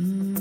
Mm.